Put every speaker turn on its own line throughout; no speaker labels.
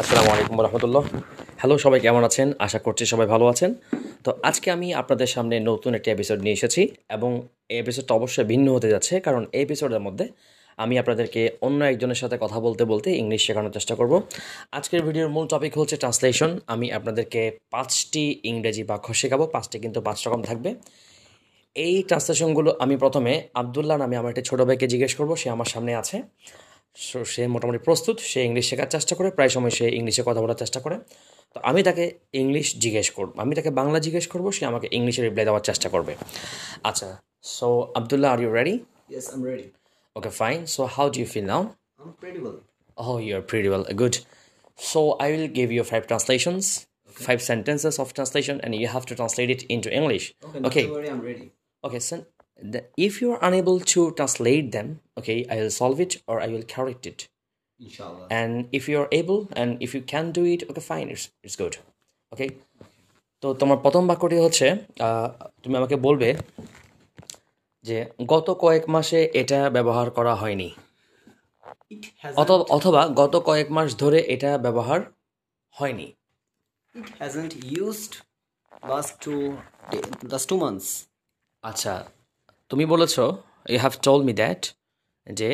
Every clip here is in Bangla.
আসসালামু আলাইকুম রহমতুল্লাহ হ্যালো, সবাই কেমন আছেন? আশা করছি সবাই ভালো আছেন। তো আজকে আমি আপনাদের সামনে নতুন একটি এপিসোড নিয়ে এসেছি এবং এই এপিসোডটা অবশ্যই ভিন্ন হতে যাচ্ছে, কারণ এই এপিসোডের মধ্যে আমি আপনাদেরকে অন্য একজনের সাথে কথা বলতে বলতে ইংলিশ শেখানোর চেষ্টা করব। আজকের ভিডিওর মূল টপিক হচ্ছে ট্রান্সলেশন আমি আপনাদেরকে পাঁচটি ইংরেজি বাক্য শেখাবো, পাঁচটি কিন্তু পাঁচ রকম থাকবে। এই ট্রান্সলেশনগুলো আমি প্রথমে আবদুল্লাহ নামে আমার একটি ছোটো ভাইকে জিজ্ঞেস করব, সে আমার সামনে আছে। সো সে মোটামুটি প্রস্তুত সে ইংলিশ শেখার চেষ্টা করে প্রায় সময় সে ইংলিশে কথা বলার চেষ্টা করে। তো আমি তাকে ইংলিশ জিজ্ঞেস করব আমি তাকে বাংলা জিজ্ঞেস করব সে আমাকে ইংলিশে রিপ্লাই দেওয়ার চেষ্টা করবে। আচ্ছা so Abdullah are you ready okay fine so how do you feel now oh you are প্রিডিবল good so I will give you five translations five sentences of translation and you have
to
translate
it into English okay
okay Saint The, if you are unable to translate them, okay, I will solve it or I will correct it.
Inshallah.
And if you are able and if you can do it, okay, fine, it's it's good. Okay. তো তোমার প্রথম বাক্যটি হচ্ছে তুমি আমাকে বলবে যে গত কয়েক মাসে এটা ব্যবহার করা হয়নি অথবা গত কয়েক মাস ধরে এটা ব্যবহার হয়নি
it hasn't used last two day, last two months.
আচ্ছা তুমি বলেছ you have told me that যে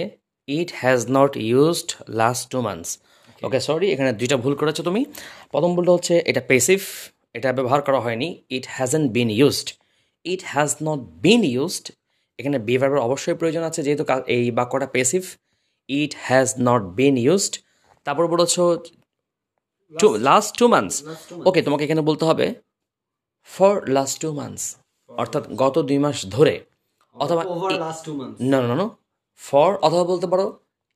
it has not used last two months okay sorry এখানে দুইটা ভুল করেছ তুমি। প্রথম ভুলটা হচ্ছে এটা পেসিভ এটা ব্যবহার করা হয়নি। It hasn't been used it has not been used এখানে বি অবশ্যই প্রয়োজন আছে যেহেতু এই বাক্যটা passive it has not been used তারপর বলেছ to last two months okay তোমাকে এখানে বলতে হবে ফর লাস্ট টু মান্থস অর্থাৎ গত দুই মাস ধরে। অথবা. না না না ফর অথবা বলতে পারো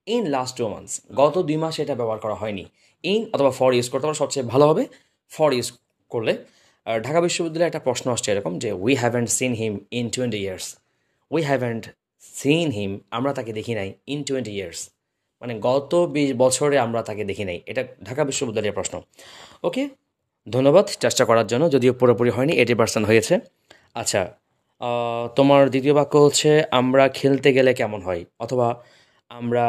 ইন লাস্ট টু মান্থস গত দুই মাস এটা ব্যবহার করা হয়নি। ইন অথবা ফর ইউজ করতে পারো সবচেয়ে ভালো হবে ফর ইউজ করলে। ঢাকা বিশ্ববিদ্যালয়ে একটা প্রশ্ন আসছে এরকম যে we haven't seen him in twenty years we haven't seen him আমরা তাকে দেখি নাই ইন টোয়েন্টি ইয়ার্স মানে গত বিশ বছরে আমরা তাকে দেখি নাই। এটা ঢাকা বিশ্ববিদ্যালয়ের প্রশ্ন। ওকে ধন্যবাদ। চেষ্টা করার জন্য যদিও পুরোপুরি হয়নি এইটি পার্সেন্ট হয়েছে। আচ্ছা তোমার দ্বিতীয় বাক্য হচ্ছে আমরা খেলতে গেলে কেমন হয়? অথবা আমরা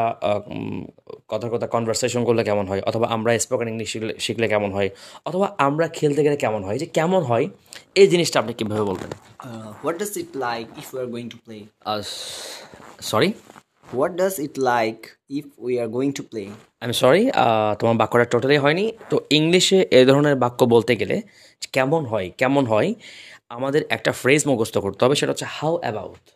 কথা কথা কনভারসেশন করলে কেমন হয়? অথবা আমরা স্পোকেন ইংলিশ শিখলে শিখলে কেমন হয়? অথবা আমরা খেলতে গেলে কেমন হয়? যে কেমন হয় এই জিনিসটা আপনি কীভাবে বলবেন?
What does it like if you are going to play
sorry
What does it like if we are going to play?
আমি সরি তোমার বাক্যটা টোটালি হয়নি। তো ইংলিশে এ ধরনের বাক্য বলতে গেলে কেমন হয় কেমন হয় আমাদের একটা ফ্রেজ মুখস্থ করতে হবে সেটা হচ্ছে হাউ অ্যাবাউট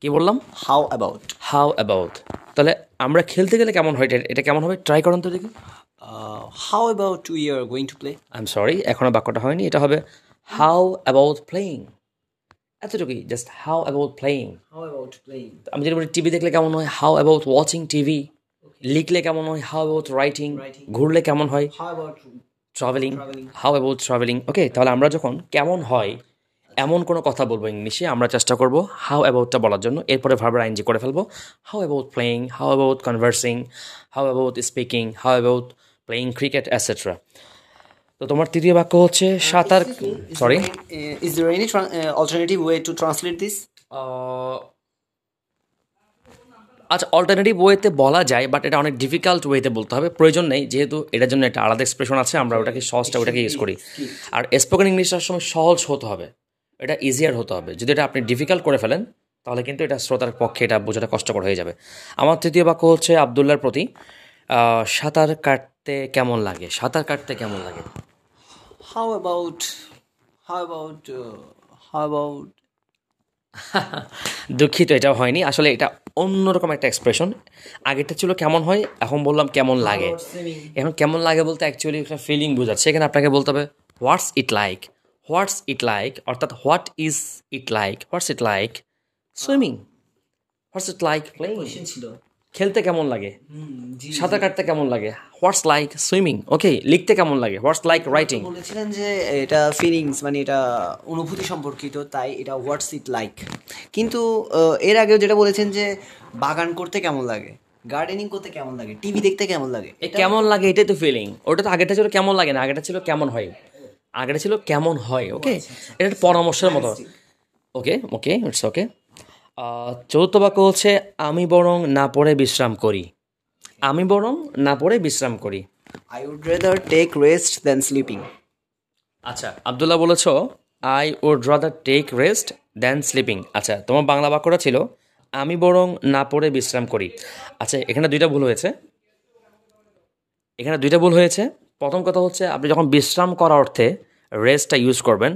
কি বললাম?
হাউ অ্যাবাউট
হাউ অ্যাবাউট তাহলে আমরা খেলতে গেলে কেমন হয় এটা- কেমন হবে? ট্রাই করুন তো দেখি।
How how about we going to play play?
I am sorry এখনও বাক্যটা হয়নি এটা হবে হাউ অ্যাবাউট প্লেয়িং এতটুকুই just how about playing
How about playing?
আমি যেটা বলি টিভি দেখলে কেমন হয়? হাউ অ্যাবাউট ওয়াচিং টিভি লিখলে কেমন হয়? হাউ অ্যাবাউট রাইটিং ঘুরলে কেমন হয়? Travelling how about travelling okay তাহলে আমরা যখন কেমন হয় এমন কোনো কথা বলব ইংলিশে আমরা চেষ্টা করব হাউ অ্যাবাউটটা বলার জন্য। এরপরে ভার্বের আইনজি করে ফেলব। How about playing how about conversing how about speaking how about playing cricket etcetera তো তোমার তৃতীয় বাক্য হচ্ছে সাঁতার sorry
Uh, is there any tra- uh, alternative way to translate this?
আচ্ছা অল্টারনেটিভ ওয়েতে বলা যায় বাট এটা অনেক ডিফিকাল্ট ওয়েতে বলতে হবে। প্রয়োজন নেই যেহেতু এটার জন্য একটা আলাদা এক্সপ্রেশন আছে আমরা ওটাকে সহজটা ওটাকে ইউজ করি। আর স্পোকেন ইংলিশটার সময় সহজ হতে হবে। এটা ইজিয়ার হতে হবে। যদি এটা আপনি ডিফিকাল্ট করে ফেলেন তাহলে কিন্তু এটা শ্রোতার পক্ষে এটা বোঝাটা কষ্টকর হয়ে যাবে। আমার তৃতীয় বাক্য হচ্ছে আবদুল্লার প্রতি সাঁতার কাটতে কেমন লাগে? সাঁতার কাটতে কেমন লাগে?
How about how about uh, how about
দুঃখিত এটা হয়নি। আসলে এটা অন্যরকম একটা এক্সপ্রেশন আগেরটা ছিল কেমন হয় এখন বললাম কেমন লাগে। এখন কেমন লাগে বলতে অ্যাকচুয়ালি একটা ফিলিং বোঝাচ্ছে। এখানে আপনাকে বলতে হবে what's it like what's it like অর্থাৎ what is it like what's it like swimming what's it like playing
ছিল।
খেলতে কেমন লাগে? সাঁতার কাটতে কেমন লাগে? হোয়াটস লাইক সুইমিং ওকে লিখতে কেমন লাগে? হোয়াটস লাইক রাইটিং
বলেছিলেন যে এটা ফিলিংস মানে এটা অনুভূতি সম্পর্কিত তাই এটা হোয়াটস ইট লাইক কিন্তু এর আগেও যেটা বলেছেন যে বাগান করতে কেমন লাগে? গার্ডেনিং করতে কেমন লাগে? টিভি দেখতে কেমন লাগে?
কেমন লাগে এটাই তো ফিলিং ওটা তো আগেটা ছিল কেমন লাগে না? আগেটা ছিল কেমন হয়? আগেটা ছিল কেমন হয়? ওকে এটা একটা পরামর্শের মতো। ওকে ওকে ইটস ওকে চতুর্থ বাক্য হচ্ছে আমি বরং না পড়ে বিশ্রাম করি। আমি বরং না পড়ে বিশ্রাম করি।
I would rather take rest than sleeping
আচ্ছা আবদুল্লাহ বলেছ I would rather take rest than sleeping আচ্ছা তোমার বাংলা বাক্যটা ছিল আমি বরং না পড়ে বিশ্রাম করি। আচ্ছা এখানে দুইটা ভুল হয়েছে। এখানে দুইটা ভুল হয়েছে। প্রথম কথা হচ্ছে আপনি যখন বিশ্রাম করার অর্থে রেস্টটা ইউজ করবেন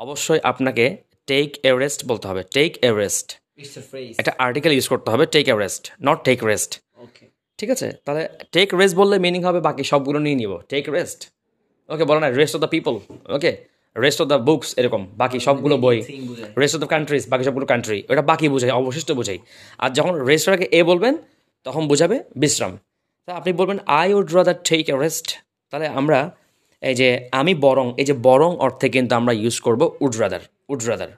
অবশ্যই আপনাকে টেক এ রেস্ট বলতে হবে। টেক এ রেস্ট একটা আর্টিকেল ইউজ করতে হবে take a rest not take rest
okay
ঠিক আছে? তাহলে টেক রেস্ট বললে মিনিং হবে বাকি সবগুলো নিয়ে নিব। টেক রেস্ট ওকে বলো না rest of the people okay rest of the books এরকম। বাকি সবগুলো বই। রেস্ট অফ দ্য কান্ট্রিজ বাকি সবগুলো কান্ট্রি ওটা বাকি বোঝায় অবশিষ্ট বোঝাই আর যখন রেস্টটাকে এ বলবেন তখন বোঝাবে বিশ্রাম। তা আপনি বলবেন I would rather take a rest তাহলে আমরা এই যে আমি বরং এই যে বরং অর্থে কিন্তু আমরা ইউজ করব would rather would rather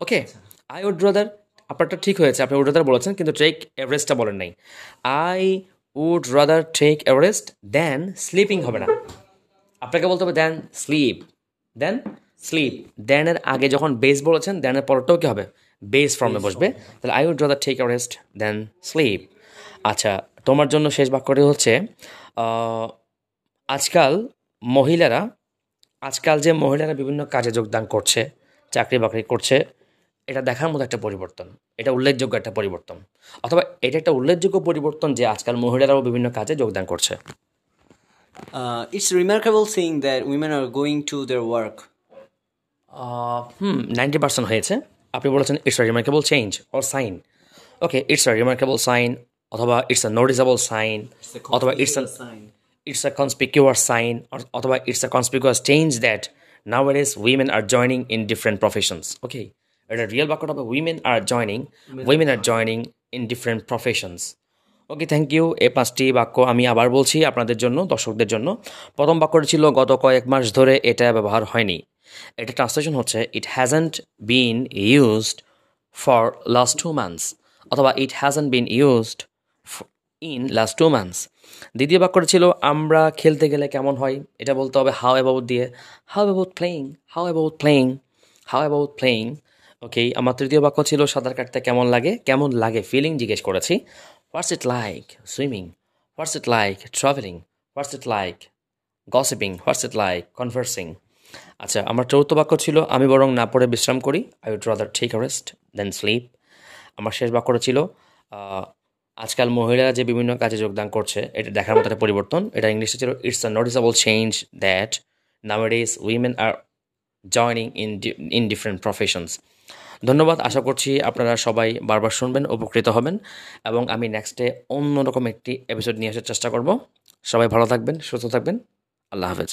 okay I would rather আপনারটা ঠিক হয়েছে আপনি উড রাদার বলেছেন কিন্তু টেক এভারেস্টটা বলেন নাই। I would rather take a rest than sleeping হবে না। আপনাকে বলতে হবে দেন স্লিপ দেন স্লিপ দেনের আগে যখন বেস বলেছেন দেনের পরটাও কি হবে? বেস ফর্মে বসবে। তাহলে I would rather take rest than sleep আচ্ছা তোমার জন্য শেষ বাক্যটি হচ্ছে আজকাল মহিলারা আজকাল যে মহিলারা বিভিন্ন কাজে যোগদান করছে চাকরি বাকরি করছে এটা দেখার মতো একটা পরিবর্তন এটা উল্লেখযোগ্য একটা পরিবর্তন অথবা এটা একটা উল্লেখযোগ্য পরিবর্তন যে আজকাল মহিলারাও বিভিন্ন কাজে যোগদান করছে।
It's remarkable sign that women are going to their work
hmm ninety percent হয়েছে। আপনি বলেছেন it's a remarkable change or sign okay it's a remarkable sign অথবা ইটস আ নোটিসেবল সাইন অথবা it's a it's a conspicuous sign or অথবা it's a conspicuous change that nowadays women are joining in different professions. Okay এটা রিয়েল বাক্যটা হবে women are joining women are joining in different professions okay thank you এই পাঁচটি বাক্য আমি আবার বলছি আপনাদের জন্য দর্শকদের জন্য। প্রথম বাক্যটি ছিল গত কয়েক মাস ধরে এটা ব্যবহার হয়নি। এটা ট্রান্সলেশন হচ্ছে it hasn't been used for last two months অথবা it hasn't been used in last two months দ্বিতীয় বাক্যটা ছিল আমরা খেলতে গেলে কেমন হয়? এটা বলতে হবে হাউ অ্যাবাউট দিয়ে how about playing how about playing how about playing okay আমার তৃতীয় বাক্য ছিল সাঁতার কাটতে কেমন লাগে? কেমন লাগে? ফিলিং জিজ্ঞেস করেছি। What's it like swimming what's it like travelling what's it like gossiping what's it like conversing আচ্ছা আমার চৌথ বাক্য ছিল, আমি বরং না পড়ে বিশ্রাম করি I would rather take rest than sleep আমার শেষ বাক্যটা ছিল আজকাল মহিলারা যে বিভিন্ন কাজে যোগদান করছে, এটা দেখার মতো একটা পরিবর্তন। এটা ইংলিশে ছিল it's a noticeable change that nowadays women are joining in in different professions ধন্যবাদ। আশা করছি আপনারা সবাই বারবার শুনবেন, উপকৃত হবেন এবং আমি নেক্সটে অন্যরকম একটি এপিসোড নিয়ে আসার চেষ্টা করব। সবাই ভালো থাকবেন, সুস্থ থাকবেন। আল্লাহ হাফেজ।